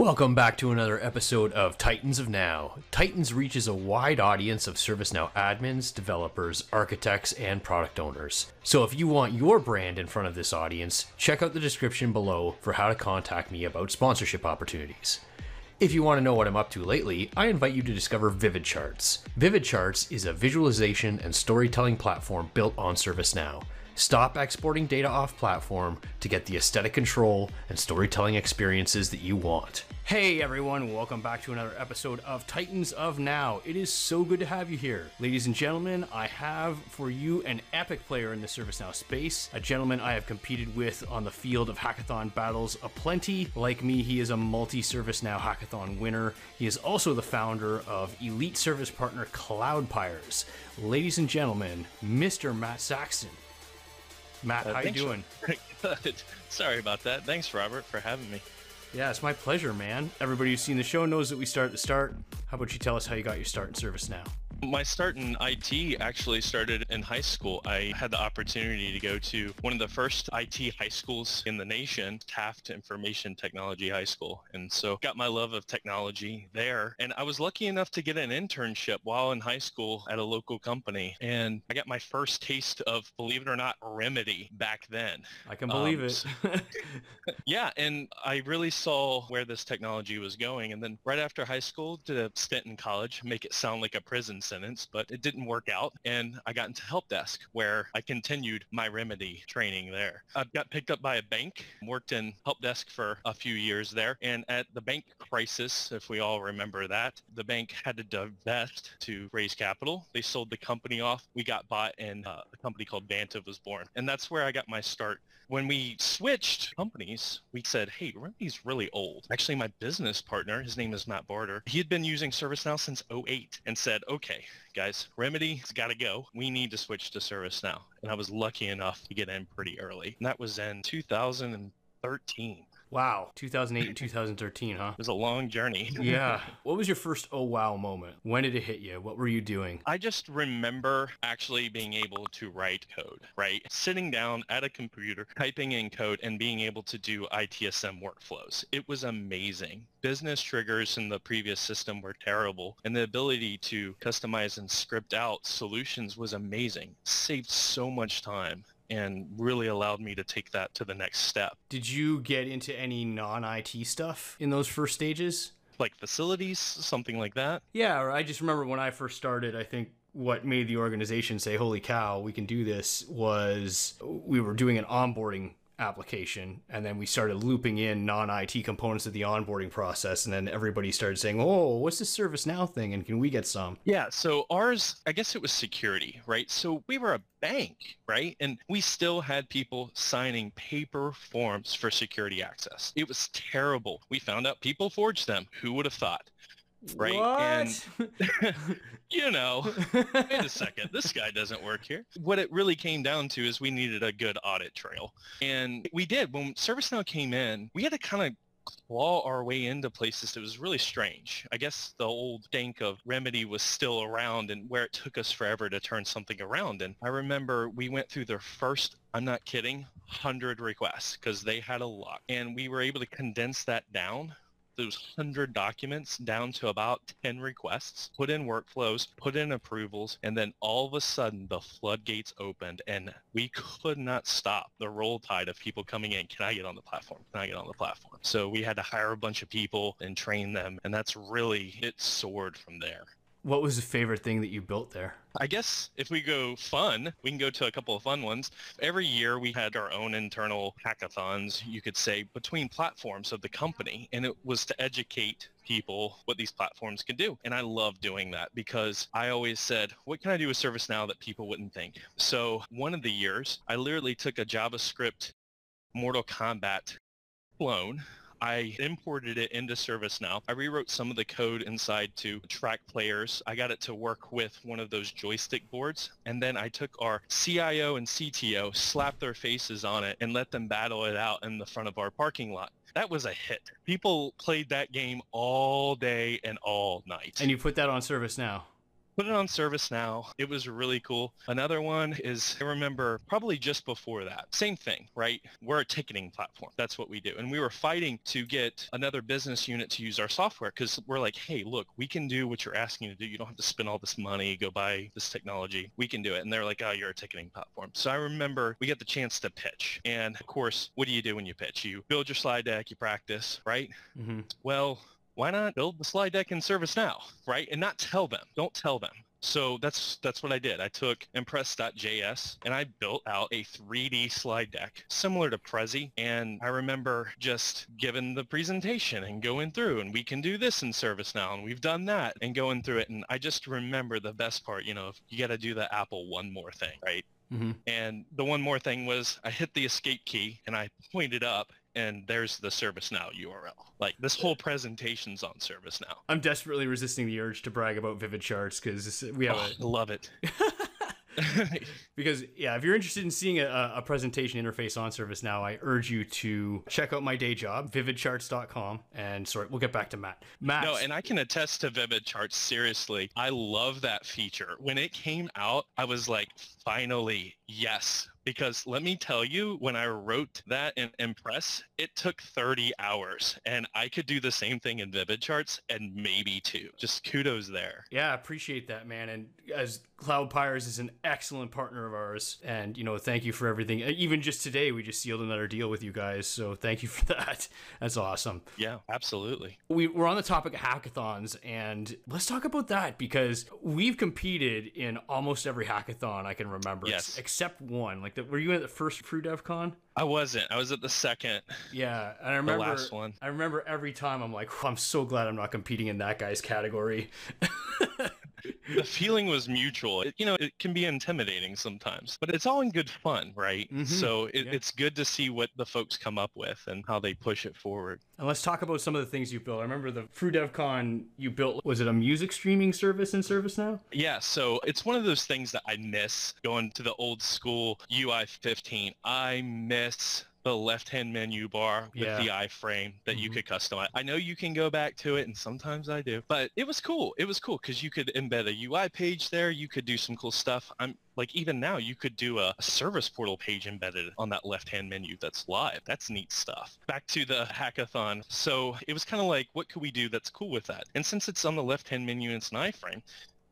Welcome back to another episode of Titans of Now. Titans reaches a wide audience of ServiceNow admins, developers, architects, and product owners. So if you want your brand in front of this audience, check out the description below for how to contact me about sponsorship opportunities. If you want to know what I'm up to lately, I invite you to discover Vivid Charts. Vivid Charts is a visualization and storytelling platform built on ServiceNow. Stop exporting data off platform to get the aesthetic control and storytelling experiences that you want. Hey everyone, welcome back to another episode of Titans of Now. It is so good to have you here. Ladies and gentlemen, I have for you an epic player in the ServiceNow space, a gentleman I have competed with on the field of hackathon battles aplenty. Like me, he is a multi ServiceNow hackathon winner. He is also the founder of elite service partner Cloudpires. Ladies and gentlemen, Mr. Matt Saxton. Matt, Uh, how you doing? Good. Sorry about that. Thanks, Robert, for having me. Yeah, it's my pleasure, man. Everybody who's seen the show knows that we start at the start. How about you tell us how you got your start in service now? My start in IT actually started in high school. I had the opportunity to go to one of the first IT high schools in the nation, Taft Information Technology High School. And so got my love of technology there. And I was lucky enough to get an internship while in high school at a local company. And I got my first taste of, believe it or not, Remedy back then. I can believe Um, it. Yeah, and I really saw where this technology was going. And then right after high school, did a stint in college, make it sound like a prison sentence, but it didn't work out. And I got into help desk where I continued my remedy training there. I got picked up by a bank, worked in help desk for a few years there. And at the bank crisis, if we all remember that, the bank had to divest to raise capital. They sold the company off. We got bought and uh, a company called Vantiv was born. And that's where I got my start when we switched companies, we said, hey, Remedy's really old. Actually, my business partner, his name is Matt Barter, he had been using ServiceNow since 08 and said, okay, guys, Remedy's got to go. We need to switch to ServiceNow. And I was lucky enough to get in pretty early. And that was in 2013. Wow, 2008 and 2013, huh? It was a long journey. Yeah. What was your first oh wow moment? When did it hit you? What were you doing? I just remember actually being able to write code, right? Sitting down at a computer, typing in code and being able to do ITSM workflows. It was amazing. Business triggers in the previous system were terrible and the ability to customize and script out solutions was amazing. Saved so much time and really allowed me to take that to the next step. Did you get into any non-IT stuff in those first stages? Like facilities, something like that. Yeah, or I just remember when I first started, I think what made the organization say, holy cow, we can do this was we were doing an onboarding application and then we started looping in non-IT components of the onboarding process and then everybody started saying, "Oh, what's this ServiceNow thing and can we get some?" Yeah, so ours, I guess it was security, right? So we were a bank, right? And we still had people signing paper forms for security access. It was terrible. We found out people forged them. Who would have thought? Right, and- You know, wait a second, this guy doesn't work here. What it really came down to is we needed a good audit trail. And we did. When ServiceNow came in, we had to kind of claw our way into places that was really strange. I guess the old dank of Remedy was still around and where it took us forever to turn something around. And I remember we went through their first, I'm not kidding, 100 requests because they had a lot. And we were able to condense that down those 100 documents down to about 10 requests, put in workflows, put in approvals, and then all of a sudden the floodgates opened and we could not stop the roll tide of people coming in. Can I get on the platform? Can I get on the platform? So we had to hire a bunch of people and train them. And that's really, it soared from there. What was the favorite thing that you built there? I guess if we go fun, we can go to a couple of fun ones. Every year we had our own internal hackathons, you could say, between platforms of the company. And it was to educate people what these platforms can do. And I love doing that because I always said, what can I do with ServiceNow that people wouldn't think? So one of the years, I literally took a JavaScript Mortal Kombat clone I imported it into ServiceNow. I rewrote some of the code inside to track players. I got it to work with one of those joystick boards. And then I took our CIO and CTO, slapped their faces on it, and let them battle it out in the front of our parking lot. That was a hit. People played that game all day and all night. And you put that on service now. Put it on ServiceNow. It was really cool. Another one is I remember probably just before that. Same thing, right? We're a ticketing platform. That's what we do. And we were fighting to get another business unit to use our software because we're like, hey, look, we can do what you're asking to do. You don't have to spend all this money, go buy this technology. We can do it. And they're like, oh, you're a ticketing platform. So I remember we get the chance to pitch. And of course, what do you do when you pitch? You build your slide deck, you practice, right? Mm-hmm. Well, why not build the slide deck in ServiceNow, right? And not tell them. Don't tell them. So that's that's what I did. I took Impress.js and I built out a 3D slide deck similar to Prezi. And I remember just giving the presentation and going through and we can do this in ServiceNow and we've done that and going through it. And I just remember the best part, you know, you got to do the Apple one more thing, right? Mm-hmm. And the one more thing was I hit the escape key and I pointed up and there's the ServiceNow URL. Like this whole presentation's on ServiceNow. I'm desperately resisting the urge to brag about Vivid Charts because we have Oh, I love it. because yeah, if you're interested in seeing a, a presentation interface on ServiceNow, I urge you to check out my day job, vividcharts.com. And sorry, we'll get back to Matt. Matt, No, and I can attest to Vivid Charts. Seriously, I love that feature. When it came out, I was like, finally, yes. Because let me tell you, when I wrote that in Impress, it took 30 hours, and I could do the same thing in Vivid Charts and maybe two. Just kudos there. Yeah, I appreciate that, man. And as CloudPires is an excellent partner of ours, and you know, thank you for everything. Even just today, we just sealed another deal with you guys, so thank you for that. That's awesome. Yeah, absolutely. We, we're on the topic of hackathons, and let's talk about that because we've competed in almost every hackathon I can remember, Yes. except one. Like, the, were you at the first FreeDevCon? I wasn't. I was at the second, Yeah, and I remember the last one. I remember every time I'm like, I'm so glad I'm not competing in that guy's category. the feeling was mutual. It, you know, it can be intimidating sometimes, but it's all in good fun, right? Mhm. So it, Yeah. it's good to see what the folks come up with and how they push it forward. And let's talk about some of the things you built. I remember the FreeDevCon you built. Was it a music streaming service in ServiceNow? Yeah, so it's one of those things that I miss going to the old school UI 15. I miss the left-hand menu bar with Yeah. the iframe that you Mhm. could customize. I know you can go back to it, and sometimes I do, but it was cool. It was cool because you could embed a UI page there. You could do some cool stuff. I'm like even now you could do a, a service portal page embedded on that left-hand menu that's live. That's neat stuff. Back to the hackathon. So it was kind of like, what could we do that's cool with that? And since it's on the left-hand menu and it's an iframe,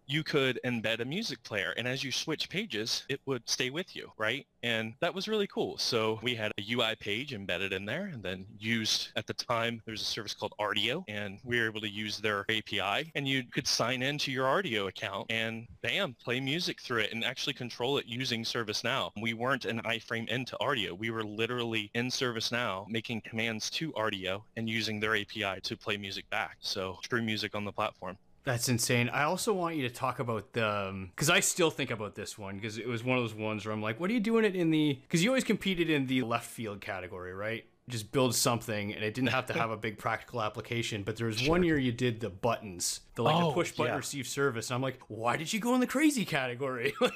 you could embed a music player and as you switch pages it would stay with you right? And that was really cool. So we had a ui page embedded in there and then used at the time there's a service called rdio and we were able to use their api and you could sign into your rdio account and bam play music through it and actually control it using servicenow. We weren't an iframe into rdio we were literally in servicenow making commands to rdio and using their api to play music back. So true music on the platform That's insane. I also want you to talk about the um, because I still think about this one because it was one of those ones where I'm like, what are you doing it in the? Because you always competed in the left field category, right? Just build something, and it didn't have to have a big practical application. But there was one year you did the buttons, the like the Oh, push button yeah. receive service. And I'm like, why did you go in the crazy category? like,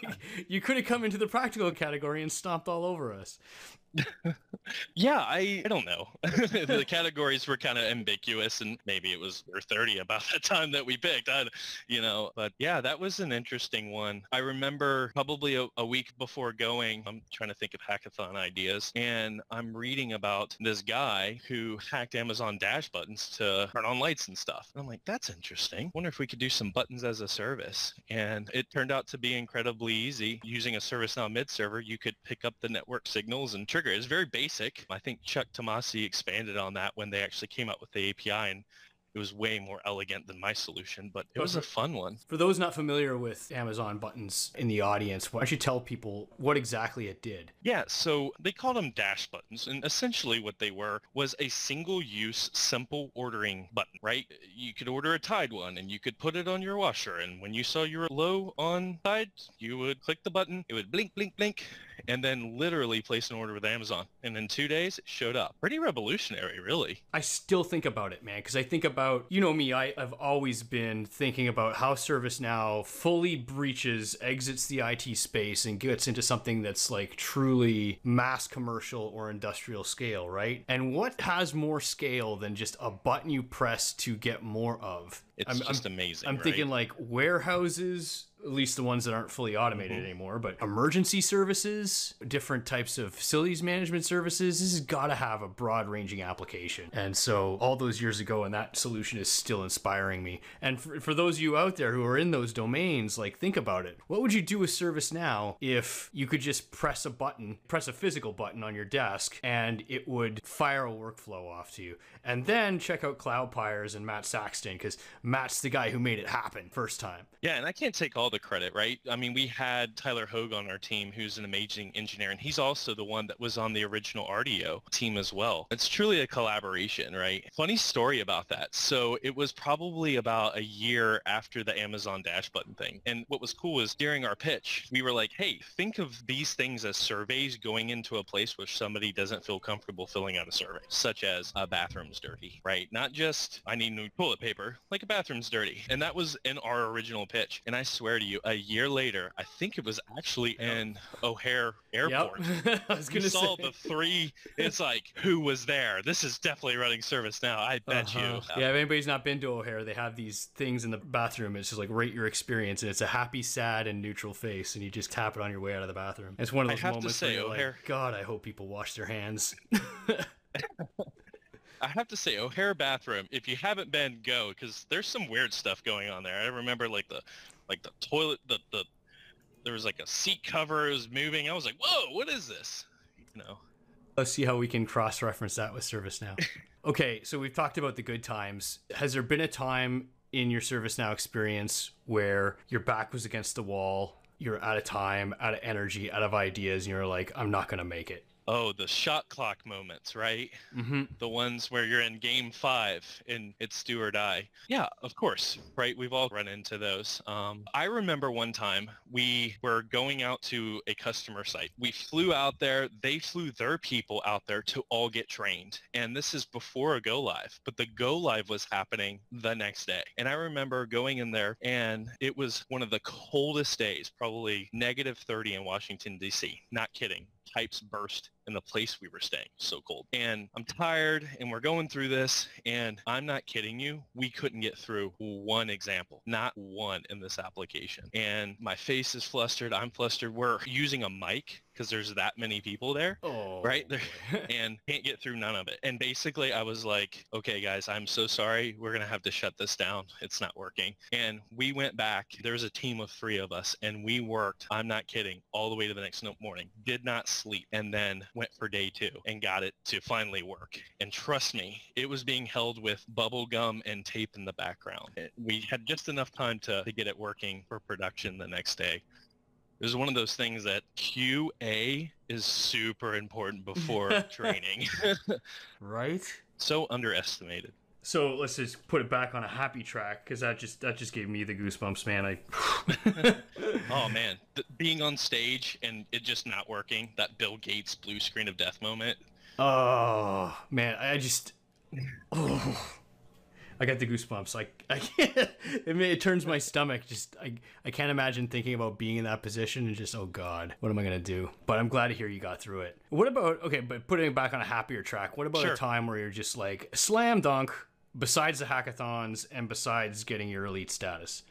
you could have come into the practical category and stomped all over us. Yeah, I, I don't know. the categories were kind of ambiguous, and maybe it was or 30 about that time that we picked. I, you know, but yeah, that was an interesting one. I remember probably a, a week before going, I'm trying to think of hackathon ideas, and I'm reading about this guy who hacked Amazon Dash buttons to turn on lights and stuff. And I'm like, that's interesting. Wonder if we could do some buttons as a service. And it turned out to be incredibly easy. Using a ServiceNow mid server, you could pick up the network signals and trigger. It. It's very basic. I think Chuck Tomasi expanded on that when they actually came out with the API and it was way more elegant than my solution, but it was a fun one. For those not familiar with Amazon buttons in the audience, why don't you tell people what exactly it did? Yeah, so they called them dash buttons, and essentially what they were was a single-use, simple ordering button, right? You could order a Tide one, and you could put it on your washer, and when you saw you were low on Tide, you would click the button, it would blink, blink, blink, and then literally place an order with Amazon. And in two days, it showed up. Pretty revolutionary, really. I still think about it, man, because I think about, you know me, I, I've always been thinking about how ServiceNow fully breaches, exits the IT space, and gets into something that's like truly mass commercial or industrial scale, right? And what has more scale than just a button you press to get more of? It's I'm, just I'm, amazing. I'm right? thinking like warehouses, at least the ones that aren't fully automated Mm-hmm. anymore, but emergency services, different types of facilities management services. This has got to have a broad ranging application. And so, all those years ago, and that solution is still inspiring me. And for, for those of you out there who are in those domains, like think about it. What would you do with ServiceNow if you could just press a button, press a physical button on your desk, and it would fire a workflow off to you? And then check out Cloudpires and Matt Saxton, because Matt's the guy who made it happen first time. Yeah, and I can't take all the credit, right? I mean, we had Tyler Hogue on our team, who's an amazing engineer, and he's also the one that was on the original Rdio team as well. It's truly a collaboration, right? Funny story about that. So it was probably about a year after the Amazon Dash button thing. And what was cool is during our pitch, we were like, hey, think of these things as surveys going into a place where somebody doesn't feel comfortable filling out a survey, such as a bathroom's dirty, right? Not just I need new toilet paper, like a bathroom's dirty. And that was in our original pitch. And I swear to you, a year later, I think it was actually in O'Hare Airport. Yep. I was gonna saw say. the three. It's like, who was there? This is definitely running service now. I bet Uh-huh. you. Yeah, if anybody's not been to O'Hare, they have these things in the bathroom. It's just like rate your experience, and it's a happy, sad, and neutral face, and you just tap it on your way out of the bathroom. It's one of I those have to moments say, where O'Hare- like, God, I hope people wash their hands. I have to say, O'Hare bathroom. If you haven't been, go because there's some weird stuff going on there. I remember like the, like the toilet, the the, there was like a seat cover was moving. I was like, whoa, what is this? You know. Let's see how we can cross-reference that with ServiceNow. okay, so we've talked about the good times. Has there been a time in your ServiceNow experience where your back was against the wall, you're out of time, out of energy, out of ideas, and you're like, I'm not gonna make it? Oh, the shot clock moments, right? Mm-hmm. The ones where you're in game five and it's do or die. Yeah, of course, right? We've all run into those. Um, I remember one time we were going out to a customer site. We flew out there. They flew their people out there to all get trained. And this is before a go live, but the go live was happening the next day. And I remember going in there and it was one of the coldest days, probably negative 30 in Washington, D.C. Not kidding pipes burst in the place we were staying. So cold. And I'm tired and we're going through this and I'm not kidding you. We couldn't get through one example, not one in this application. And my face is flustered. I'm flustered. We're using a mic because there's that many people there Oh, right there and can't get through none of it. And basically I was like, okay guys, I'm so sorry. We're to have to shut this down. It's not working. And we went back. There was a team of three of us and we worked, I'm not kidding, all the way to the next morning. Did not sleep and then went for day two and got it to finally work. And trust me, it was being held with bubble gum and tape in the background. It- We had just enough time to, to get it working for production the next day. It was one of those things that QA is super important before training. right? so underestimated. So let's just put it back on a happy track because that just that just gave me the goosebumps, man. I Oh man, Th- being on stage and it just not working, that Bill Gates blue screen of death moment. oh man, I just oh, I got the goosebumps. Like I can't. It, it turns my stomach. Just I I can't imagine thinking about being in that position and just oh god, what am I gonna do? But I'm glad to hear you got through it. What about okay? But putting it back on a happier track. What about Sure. a time where you're just like slam dunk? Besides the hackathons and besides getting your elite status.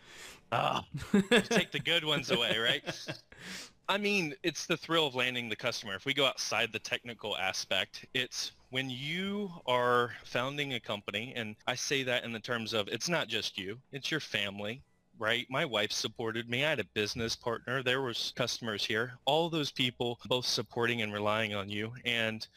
Ah, take the good ones away, right? I mean, it's the thrill of landing the customer. If we go outside the technical aspect, it's when you are founding a company, and I say that in the terms of it's not just you, it's your family, right? My wife supported me. I had a business partner. There was customers here. All those people both supporting and relying on you. And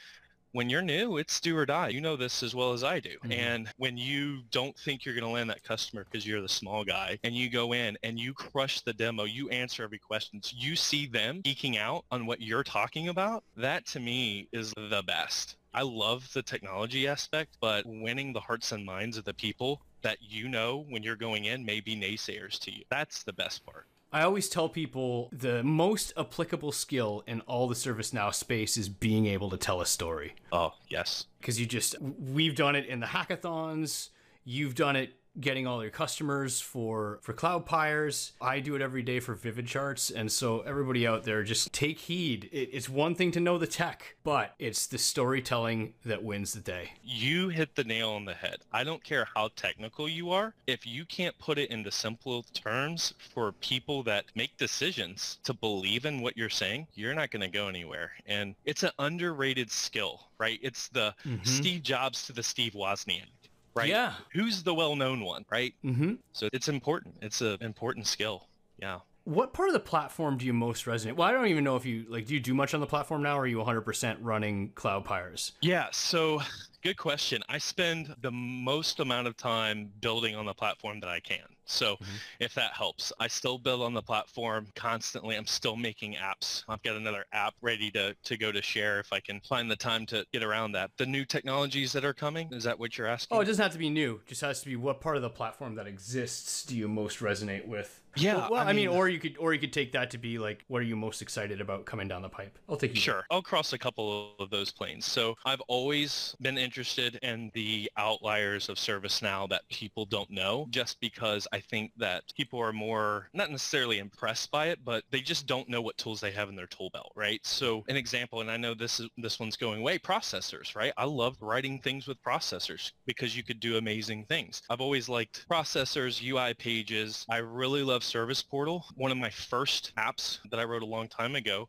when you're new, it's do or die. You know this as well as I do. Mhm. And when you don't think you're going to land that customer because you're the small guy and you go in and you crush the demo, you answer every question, so you see them geeking out on what you're talking about, that to me is the best. I love the technology aspect, but winning the hearts and minds of the people that you know when you're going in may be naysayers to you. That's the best part. I always tell people the most applicable skill in all the ServiceNow space is being able to tell a story. Oh, yes. Because you just, we've done it in the hackathons, you've done it getting all your customers for for Cloudpires. I do it every day for Vivid Charts, and so everybody out there, just take heed. It, it's one thing to know the tech, but it's the storytelling that wins the day. You hit the nail on the head. I don't care how technical you are. If you can't put it into simple terms for people that make decisions to believe in what you're saying, you're not going to go anywhere. And it's an underrated skill, right? It's the Mhm. Steve Jobs to the Steve Wozniak. Right. Yeah. Who's the well-known one, right? Mm-hmm. So it's important. It's an important skill. Yeah. What part of the platform do you most resonate? Well, I don't even know if you like. Do you do much on the platform now, or are you 100% running Cloudpires? Yeah, so good question. I spend the most amount of time building on the platform that I can. So Mhm. if that helps, I still build on the platform constantly. I'm still making apps. I've got another app ready to, to go to share if I can find the time to get around that. The new technologies that are coming, is that what you're asking? Oh, it doesn't have to be new. It just has to be what part of the platform that exists do you most resonate with? Yeah, Well, well, I I, mean, mean- or you could, or you could take that to be like, what are you most excited about coming down the pipe? I'll take you. Sure. I'll cross a couple of those planes. So I've always been interested in the outliers of ServiceNow that people don't know just because I think that people are more not necessarily impressed by it, but they just don't know what tools they have in their tool belt, right? So an example, and I know this is this one's going away, processors, right? I love writing things with processors because you could do amazing things. I've always liked processors, UI pages. I really love Service Portal. One of my first apps that I wrote a long time ago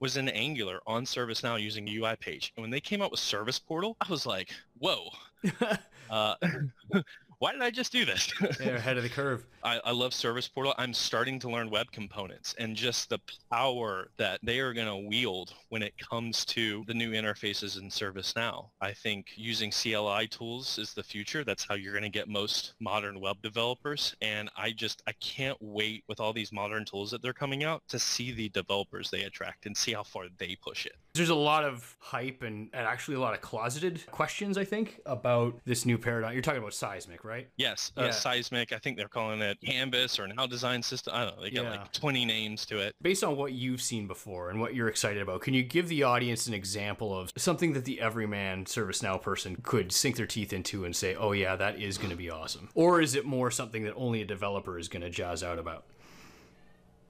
was in Angular on ServiceNow using UI page. And when they came out with Service Portal, I was like, whoa, uh, why did I just do this? They're ahead of the curve. I, I love Service Portal. I'm starting to learn web components and just the power that they are going to wield when it comes to the new interfaces in ServiceNow. I think using CLI tools is the future. That's how you're going to get most modern web developers. And I just, I can't wait with all these modern tools that they're coming out to see the developers they attract and see how far they push it. There's a lot of hype and, and actually a lot of closeted questions, I think, about this new paradigm. You're talking about seismic, right? Yes, uh, Seismic. I think they're calling it Canvas or Now Design System. I don't know. They got Yeah. like 20 names to it. Based on what you've seen before and what you're excited about, can you give the audience an example of something that the everyman ServiceNow person could sink their teeth into and say, oh, yeah, that is going to be awesome? Or is it more something that only a developer is going to jazz out about?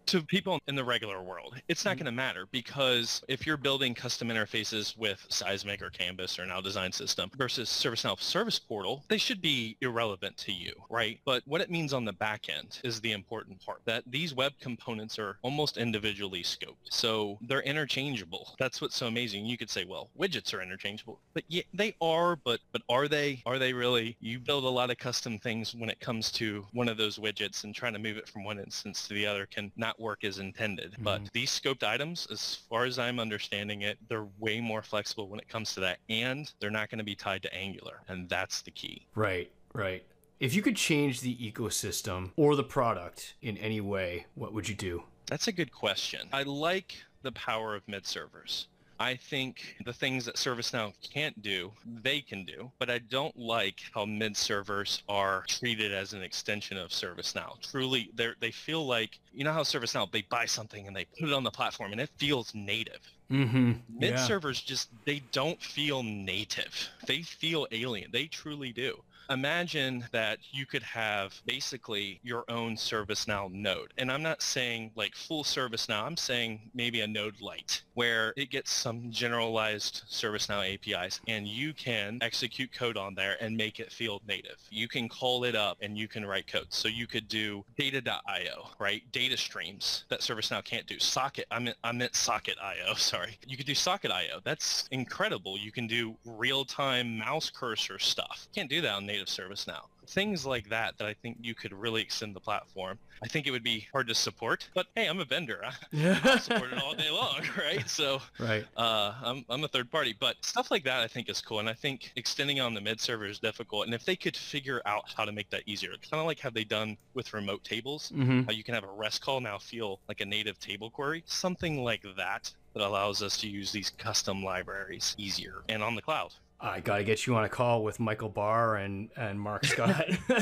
To people in the regular world, it's not mm-hmm. going to matter because if you're building custom interfaces with Seismic or Canvas or Now Design System versus ServiceNow Service Portal, they should be irrelevant to you, right? But what it means on the back end is the important part, that these web components are almost individually scoped. So they're interchangeable. That's what's so amazing. You could say, well, widgets are interchangeable, but yeah, they are, but but are they? Are they really? You build a lot of custom things when it comes to one of those widgets and trying to move it from one instance to the other can not work is intended. But mm-hmm. these scoped items, as far as I'm understanding it, they're way more flexible when it comes to that, and they're not going to be tied to Angular, and that's the key. Right, right. If you could change the ecosystem or the product in any way, what would you do? That's a good question. I like the power of mid servers. I think the things that ServiceNow can't do, they can do, but I don't like how mid servers are treated as an extension of ServiceNow. Truly, they they feel like you know how ServiceNow they buy something and they put it on the platform and it feels native. Mm-hmm. Mid servers just they don't feel native. They feel alien. They truly do. Imagine that you could have basically your own ServiceNow node. And I'm not saying like full ServiceNow. I'm saying maybe a node light where it gets some generalized ServiceNow APIs and you can execute code on there and make it feel native. You can call it up and you can write code. So you could do data.io, right? Data streams that ServiceNow can't do. Socket, I meant, I meant socket.io, sorry. You could do socket.io. That's incredible. You can do real-time mouse cursor stuff. Can't do that on native ServiceNow. Things like that that I think you could really extend the platform. I think it would be hard to support, but hey, I'm a vendor. I support it all day long, right? So right. uh, I'm, I'm a third party, but stuff like that I think is cool. And I think extending on the mid server is difficult. And if they could figure out how to make that easier, kind of like how they done with remote tables, Mm-hmm. how you can have a REST call now feel like a native table query, something like that that allows us to use these custom libraries easier and on the cloud. I got to get you on a call with Michael Barr and, and Mark Scott. We're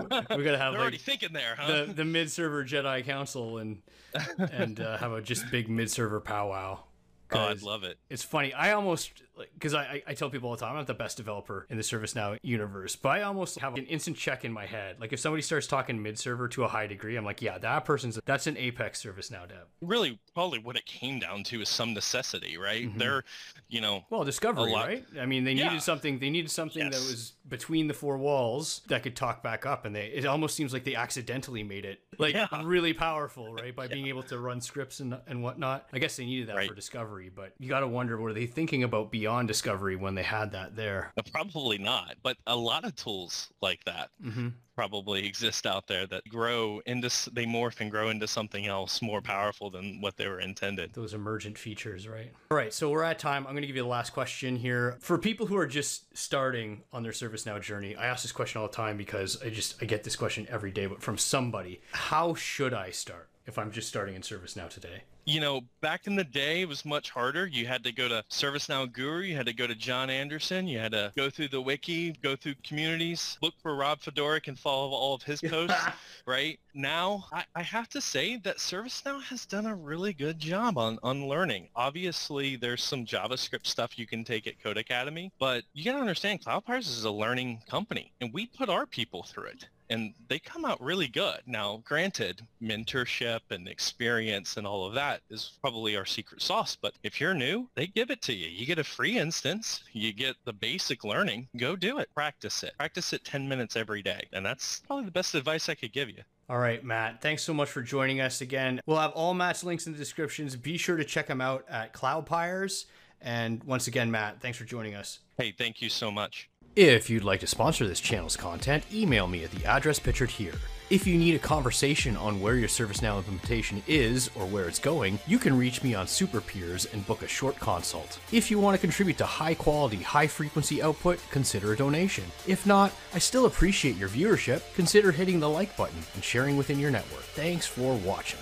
gonna have They're already thinking there, huh? the the mid server Jedi Council and and uh, have a just big mid server powwow. oh, I'd love it. It's funny. I almost because I, I tell people all the time I'm not the best developer in the ServiceNow universe, but I almost have an instant check in my head. Like if somebody starts talking mid server to a high degree, I'm like, yeah, that person's that's an Apex ServiceNow dev. Really, probably what it came down to is some necessity, right? Mhm. They're, you know, Well, discovery, right? I mean, they Yeah. needed something. They needed something that was between the four walls that could talk back up, and they. It almost seems like they accidentally made it like Yeah. really powerful, right? By being able to run scripts and and whatnot. I guess they needed that Right. for discovery, but you got to wonder what are they thinking about beyond discovery when they had that there. probably not. But a lot of tools like that hmm probably exist out there that grow into, they morph and grow into something else more powerful than what they were intended. Those emergent features, right? All right, so we're at time. I'm going to give you the last question here. For people who are just starting on their ServiceNow journey, I ask this question all the time because I just I get this question every day, but from somebody. How should I start if I'm just starting in ServiceNow today? You know, back in the day, it was much harder. You had to go to ServiceNow Guru. You had to go to John Andersen. You had to go through the wiki, go through communities, look for Rob Fedoruk and follow all of his posts, right? Now, I, I have to say that ServiceNow has done a really good job on, on learning. Obviously, there's some JavaScript stuff you can take at Codecademy, but you got to understand CloudPires is a learning company, and we put our people through it and they come out really good. Now, granted, mentorship and experience and all of that is probably our secret sauce, but if you're new, they give it to you. You get a free instance, you get the basic learning, go do it, practice it. Practice it 10 minutes every day. And that's probably the best advice I could give you. All right, Matt, thanks so much for joining us again. We'll have all Matt's links in the descriptions. Be sure to check him out at CloudPires. And once again, Matt, thanks for joining us. Hey, thank you so much. If you'd like to sponsor this channel's content, email me at the address pictured here. If you need a conversation on where your ServiceNow implementation is or where it's going, you can reach me on Super Peers and book a short consult. If you want to contribute to high quality, high frequency output, consider a donation. If not, I still appreciate your viewership. Consider hitting the like button and sharing within your network. Thanks for watching.